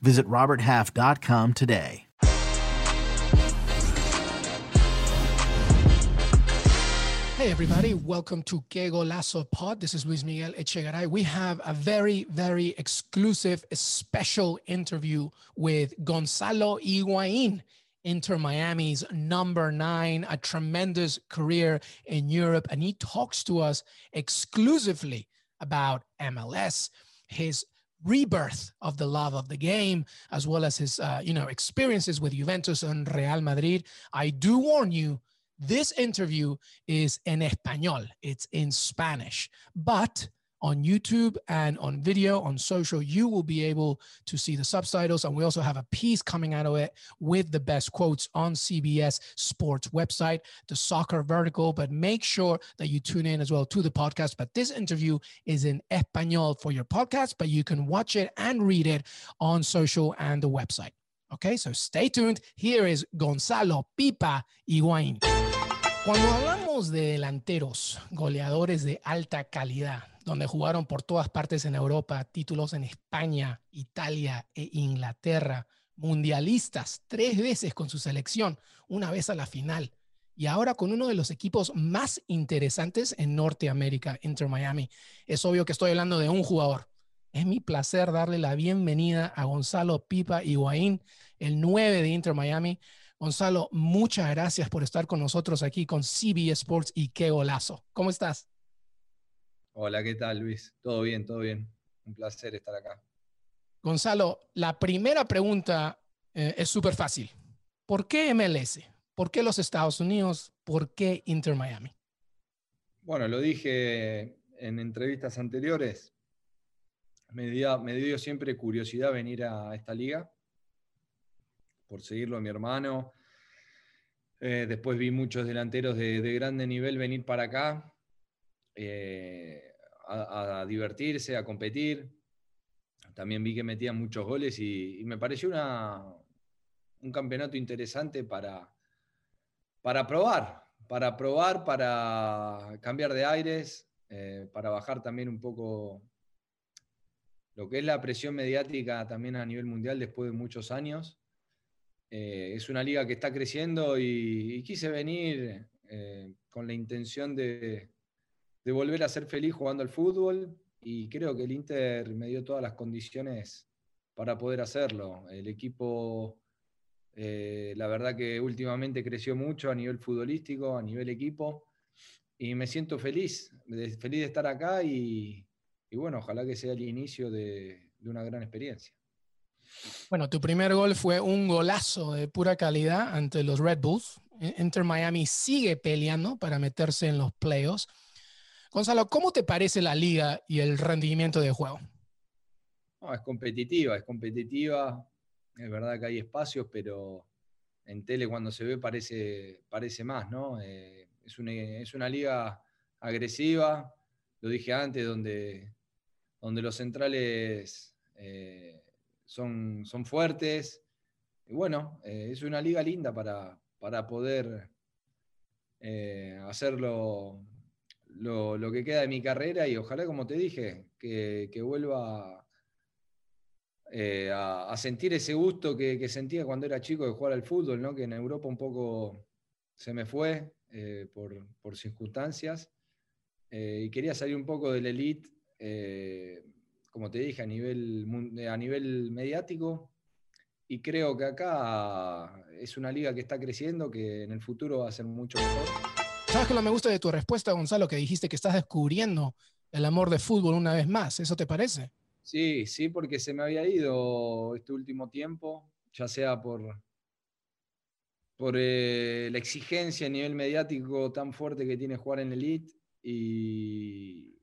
Visit RobertHalf.com today. Hey, everybody, welcome to Que Golazo Pod. This is Luis Miguel Echegaray. We have a very, very exclusive, special interview with Gonzalo Higuain. Inter Miami's number nine, a tremendous career in Europe. And he talks to us exclusively about MLS, his rebirth of the love of the game, as well as his, uh, you know, experiences with Juventus and Real Madrid. I do warn you, this interview is in Espanol. It's in Spanish, but on YouTube and on video on social, you will be able to see the subtitles. And we also have a piece coming out of it with the best quotes on CBS Sports website, the soccer vertical. But make sure that you tune in as well to the podcast. But this interview is in Espanol for your podcast, but you can watch it and read it on social and the website. Okay, so stay tuned. Here is Gonzalo Pipa Higuaín. Cuando hablamos de delanteros, goleadores de alta calidad, donde jugaron por todas partes en Europa, títulos en España, Italia e Inglaterra, mundialistas tres veces con su selección, una vez a la final, y ahora con uno de los equipos más interesantes en Norteamérica, Inter Miami. Es obvio que estoy hablando de un jugador. Es mi placer darle la bienvenida a Gonzalo Pipa Higuaín, el 9 de Inter Miami. Gonzalo, muchas gracias por estar con nosotros aquí con CB Sports y qué golazo. ¿Cómo estás? Hola, ¿qué tal, Luis? Todo bien, todo bien. Un placer estar acá. Gonzalo, la primera pregunta eh, es súper fácil. ¿Por qué MLS? ¿Por qué los Estados Unidos? ¿Por qué Inter Miami? Bueno, lo dije en entrevistas anteriores. Me dio, me dio siempre curiosidad venir a esta liga por seguirlo a mi hermano. Eh, después vi muchos delanteros de, de, grande nivel venir para acá eh, a, divertirse, a competir. También vi que metían muchos goles y, y me pareció una, un campeonato interesante para, para probar, para probar, para cambiar de aires, eh, para bajar también un poco lo que es la presión mediática también a nivel mundial después de muchos años. Eh, es una liga que está creciendo y, quise venir eh, con la intención de, volver a ser feliz jugando al fútbol y creo que el Inter me dio todas las condiciones para poder hacerlo. El equipo, eh, la verdad que últimamente creció mucho a nivel futbolístico, a nivel equipo y me siento feliz, feliz de estar acá y, bueno, ojalá que sea el inicio de una gran experiencia. Bueno, tu primer gol fue un golazo de pura calidad ante los Red Bulls. Inter Miami sigue peleando para meterse en los playoffs. Gonzalo, ¿cómo te parece la liga y el rendimiento de juego? No, es competitiva, es competitiva. Es verdad que hay espacios, pero en tele cuando se ve parece, parece más, ¿no? Eh, es, una, es una liga agresiva, lo dije antes, donde, donde los centrales eh, son, son fuertes. Y bueno, eh, es una liga linda para, para poder eh, hacerlo lo, lo, que queda de mi carrera y ojalá, como te dije, que, que vuelva eh, a, sentir ese gusto que, sentía cuando era chico de jugar al fútbol, ¿no? que en Europa un poco se me fue eh, por, por, circunstancias y quería salir un poco del elite como te dije, a nivel, a nivel mediático. Y creo que acá es una liga que está creciendo, que en el futuro va a ser mucho mejor. ¿Sabes qué lo me gusta de tu respuesta, Gonzalo? Que dijiste que estás descubriendo el amor de fútbol una vez más. ¿Eso te parece? Sí, sí, porque se me había ido este último tiempo, ya sea por, por eh, la exigencia a nivel mediático tan fuerte que tiene jugar en Elite y,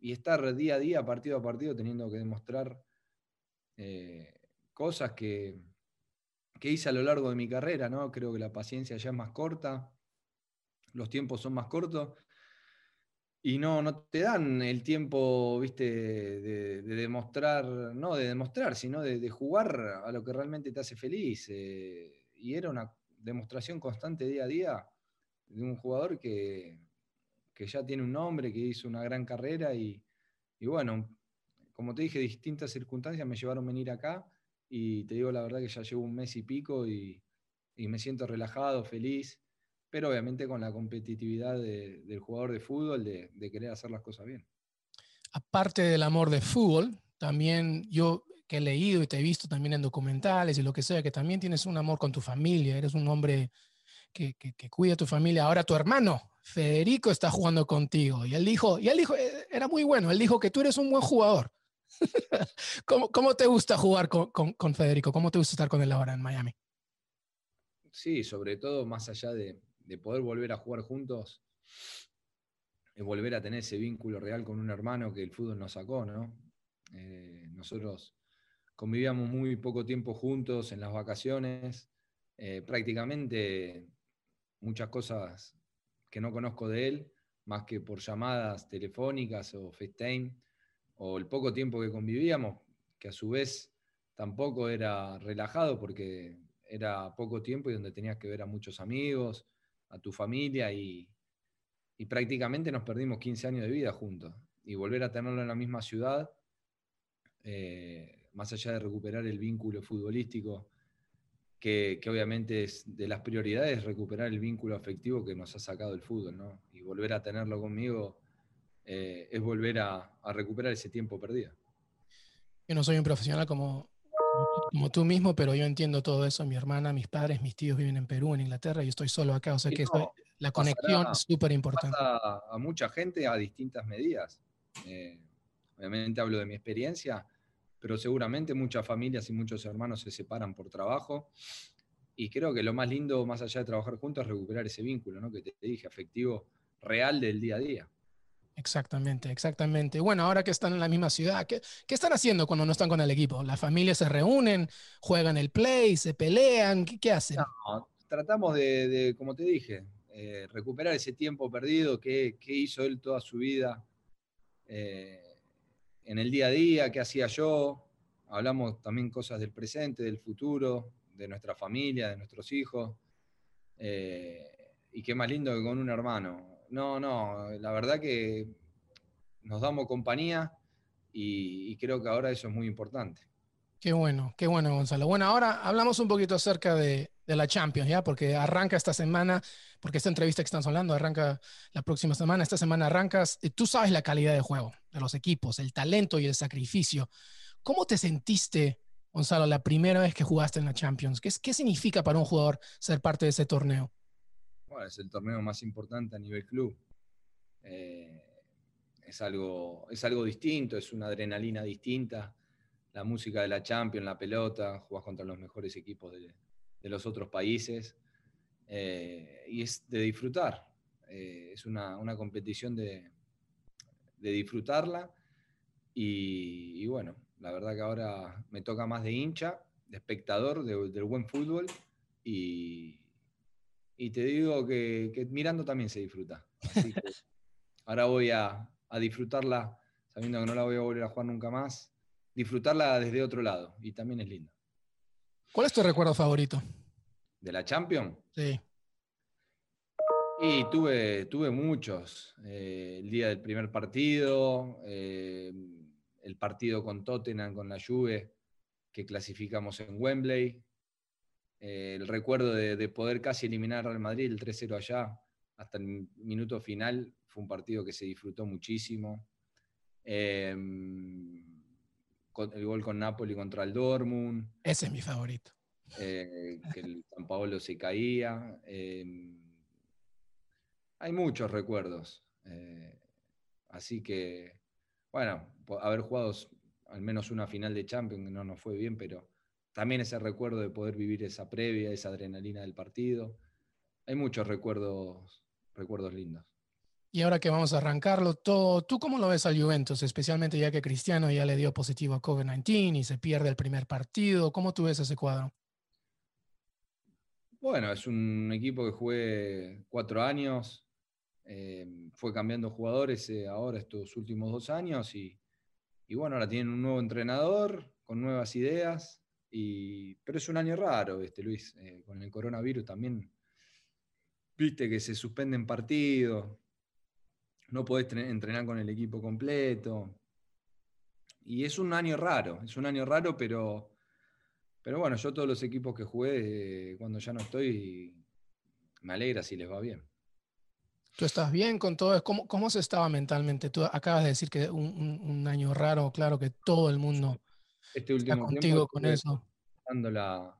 y estar día a día, partido a partido, teniendo que demostrar eh, cosas que, que hice a lo largo de mi carrera, ¿no? Creo que la paciencia ya es más corta, los tiempos son más cortos y no, no te dan el tiempo, viste, de, demostrar, no de demostrar, sino de, jugar a lo que realmente te hace feliz. Eh, y era una demostración constante día a día de un jugador que, que ya tiene un nombre, que hizo una gran carrera y, y bueno, como te dije, distintas circunstancias me llevaron a venir acá y te digo la verdad que ya llevo un mes y pico y, me siento relajado, feliz, pero obviamente con la competitividad del jugador de fútbol, de, querer hacer las cosas bien. Aparte del amor de fútbol, también yo que he leído y te he visto también en documentales y lo que sea, que también tienes un amor con tu familia, eres un hombre que, que, cuida a tu familia. Ahora tu hermano, Federico, está jugando contigo y él dijo, y él dijo, eh, era muy bueno, él dijo que tú eres un buen jugador. ¿Cómo, te gusta jugar con, Federico? ¿Cómo te gusta estar con él ahora en Miami? Sí, sobre todo más allá de, poder volver a jugar juntos, es volver a tener ese vínculo real con un hermano que el fútbol nos sacó, ¿no? Eh, nosotros convivíamos muy poco tiempo juntos en las vacaciones, eh, prácticamente muchas cosas que no conozco de él, más que por llamadas telefónicas o FaceTime o el poco tiempo que convivíamos, que a su vez tampoco era relajado porque era poco tiempo y donde tenías que ver a muchos amigos, a tu familia y, prácticamente nos perdimos 15 años de vida juntos. Y volver a tenerlo en la misma ciudad, eh, más allá de recuperar el vínculo futbolístico, que, obviamente es de las prioridades recuperar el vínculo afectivo que nos ha sacado el fútbol, ¿no? Y volver a tenerlo conmigo eh, es volver a, recuperar ese tiempo perdido. Yo no soy un profesional como, como tú mismo, pero yo entiendo todo eso. Mi hermana, mis padres, mis tíos viven en Perú, en Inglaterra, y estoy solo acá, o sea que la conexión es súper importante. A, mucha gente a distintas medidas. Eh, obviamente hablo de mi experiencia, pero seguramente muchas familias y muchos hermanos se separan por trabajo. Y creo que lo más lindo, más allá de trabajar juntos, es recuperar ese vínculo, ¿no? que te dije, afectivo real del día a día. Exactamente, exactamente. Bueno, ahora que están en la misma ciudad, ¿qué, están haciendo cuando no están con el equipo? ¿Las familias se reúnen, juegan el play, se pelean? ¿Qué, hacen? tratamos de, como te dije, eh, recuperar ese tiempo perdido que, hizo él toda su vida eh, en el día a día, qué hacía yo. Hablamos también cosas del presente, del futuro, de nuestra familia, de nuestros hijos. Eh, y qué más lindo que con un hermano no, no, la verdad que nos damos compañía y, creo que ahora eso es muy importante. Qué bueno, qué bueno, Gonzalo. Bueno, ahora hablamos un poquito acerca de, la Champions, ¿ya? Porque arranca esta semana, porque esta entrevista que estamos hablando arranca la próxima semana, esta semana arrancas, y tú sabes la calidad de juego de los equipos, el talento y el sacrificio. ¿Cómo te sentiste, Gonzalo, la primera vez que jugaste en la Champions? ¿Qué, qué significa para un jugador ser parte de ese torneo? es el torneo más importante a nivel club. Eh, es, algo, es algo distinto, es una adrenalina distinta. La música de la Champions, la pelota, jugás contra los mejores equipos de, los otros países. Eh, y es de disfrutar. Eh, es una, competición de, disfrutarla. Y, bueno, la verdad que ahora me toca más de hincha, de espectador del buen fútbol. Y, y te digo que, mirando también se disfruta. ahora voy a, disfrutarla sabiendo que no la voy a volver a jugar nunca más. Disfrutarla desde otro lado y también es lindo. ¿Cuál es tu recuerdo favorito? ¿De la Champions? Sí. Y tuve, tuve muchos. Eh, el día del primer partido, eh, el partido con Tottenham, con la Juve, que clasificamos en Wembley, eh, el recuerdo de, poder casi eliminar al Madrid, el 3-0 allá, hasta el minuto final, fue un partido que se disfrutó muchísimo. Em, el gol con Napoli contra el Dortmund. Ese es mi favorito. Eh, que el San Paolo se caía. Em, hay muchos recuerdos. Eh, así que, bueno, haber jugado al menos una final de Champions no nos fue bien, pero también ese recuerdo de poder vivir esa previa, esa adrenalina del partido. Hay muchos recuerdos, recuerdos lindos. Y ahora que vamos a arrancarlo todo, ¿tú cómo lo ves al Juventus? Especialmente ya que Cristiano ya le dio positivo a COVID-19 y se pierde el primer partido. ¿Cómo tú ves ese cuadro? bueno, es un equipo que jugué cuatro años, eh, fue cambiando jugadores eh, ahora estos últimos dos años y, bueno, ahora tienen un nuevo entrenador con nuevas ideas, y, pero es un año raro, este, Luis, eh, con el coronavirus también, viste que se suspenden partidos, no podés entrenar con el equipo completo, y es un año raro, es un año raro, pero, pero bueno, yo todos los equipos que jugué, cuando ya no estoy, me alegra si les va bien. ¿Tú estás bien con todo? ¿Cómo, cómo se estaba mentalmente? Tú acabas de decir que un, un, año raro, claro que todo el mundo este último está contigo con eso. Dándola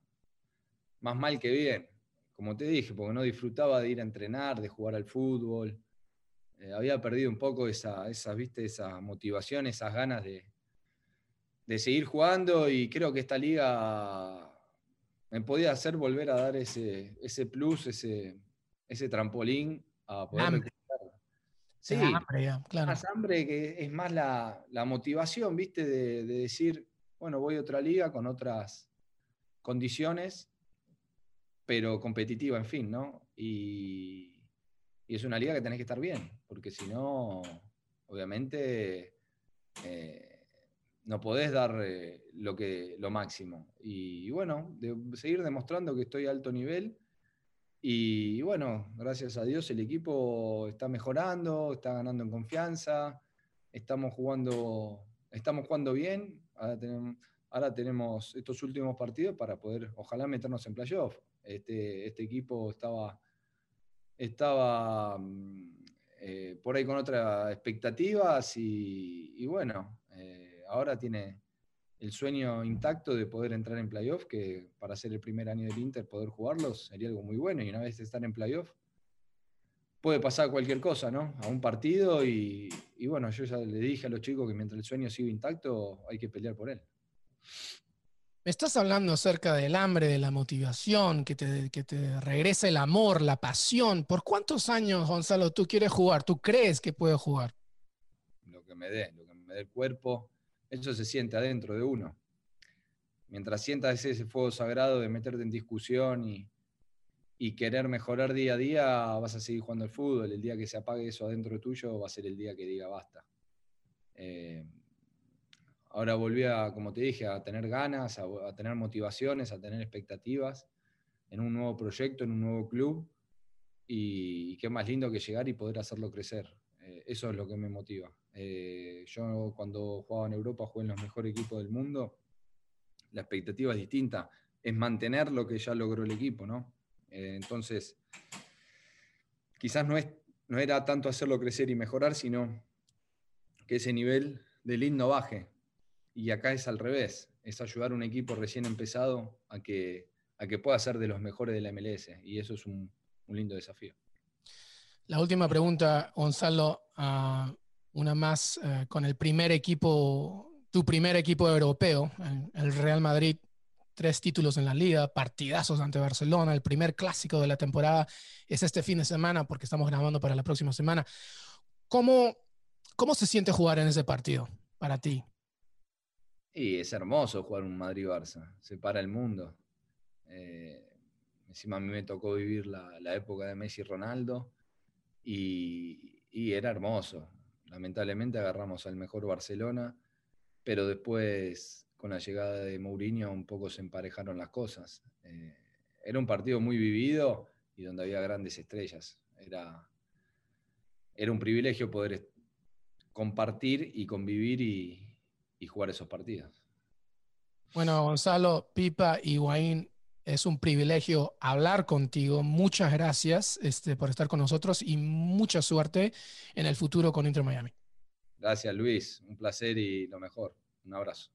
más mal que bien, como te dije, porque no disfrutaba de ir a entrenar, de jugar al fútbol. Eh, había perdido un poco esa, esa, ¿viste? esa motivación, esas ganas de, de seguir jugando y creo que esta liga me podía hacer volver a dar ese, ese plus, ese, ese trampolín a poder hambre. Sí, hambre, claro. más hambre que es más la, motivación, ¿viste? De, decir, bueno, voy a otra liga con otras condiciones, pero competitiva, en fin, ¿no? Y, y es una liga que tenés que estar bien, porque si no, obviamente, eh, no podés dar eh, lo, que, lo máximo. Y, bueno, seguir demostrando que estoy a alto nivel y bueno, gracias a Dios el equipo está mejorando, está ganando en confianza, estamos jugando, estamos jugando bien. Ahora tenemos, estos últimos partidos para poder, ojalá, meternos en playoff. Este, este equipo estaba, estaba mm, eh, por ahí con otras expectativas y, bueno, eh, ahora tiene, el sueño intacto de poder entrar en playoff, que para ser el primer año del Inter poder jugarlos sería algo muy bueno. Y una vez estar en playoff, puede pasar cualquier cosa, ¿no? A un partido y, bueno, yo ya le dije a los chicos que mientras el sueño siga intacto hay que pelear por él. Me estás hablando acerca del hambre, de la motivación, que te, que te regrese el amor, la pasión. ¿Por cuántos años, Gonzalo, tú quieres jugar? ¿Tú crees que puedes jugar? Lo que me dé, lo que me dé el cuerpo eso se siente adentro de uno. Mientras sientas ese fuego sagrado de meterte en discusión y, querer mejorar día a día, vas a seguir jugando al fútbol. El día que se apague eso adentro tuyo va a ser el día que diga basta. Eh, ahora volví a, como te dije, a tener ganas, a, tener motivaciones, a tener expectativas en un nuevo proyecto, en un nuevo club. Y, qué más lindo que llegar y poder hacerlo crecer. Eh, eso es lo que me motiva. Eh, yo cuando jugaba en Europa jugué en los mejores equipos del mundo. La expectativa es distinta, es mantener lo que ya logró el equipo, ¿no? Eh, entonces, quizás no, es, no era tanto hacerlo crecer y mejorar, sino que ese nivel de lead no baje. Y acá es al revés, es ayudar a un equipo recién empezado a que, a que pueda ser de los mejores de la MLS. Y eso es un, lindo desafío. La última pregunta, Gonzalo. Ah, una más eh, con el primer equipo, tu primer equipo europeo, el Real Madrid, tres títulos en la liga, partidazos ante Barcelona, el primer clásico de la temporada es este fin de semana porque estamos grabando para la próxima semana. ¿Cómo, cómo se siente jugar en ese partido para ti? Y es hermoso jugar un Madrid-Barça, se para el mundo. Eh, encima a mí me tocó vivir la, época de Messi y Ronaldo y, y era hermoso Lamentablemente agarramos al mejor Barcelona, pero después con la llegada de Mourinho un poco se emparejaron las cosas. Eh, era un partido muy vivido y donde había grandes estrellas. Era, era un privilegio poder compartir y convivir y, jugar esos partidos. Bueno, Gonzalo, Pipa y Guaín, es un privilegio hablar contigo. Muchas gracias este, por estar con nosotros y mucha suerte en el futuro con Inter Miami. Gracias, Luis. Un placer y lo mejor. Un abrazo.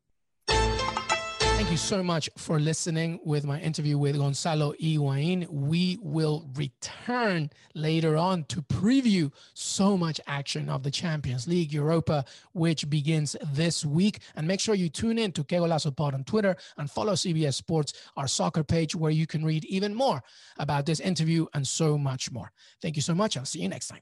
Thank you so much for listening with my interview with Gonzalo Higuain. We will return later on to preview so much action of the Champions League Europa, which begins this week. And make sure you tune in to Kegolazo Pod on Twitter and follow CBS Sports, our soccer page, where you can read even more about this interview and so much more. Thank you so much. I'll see you next time.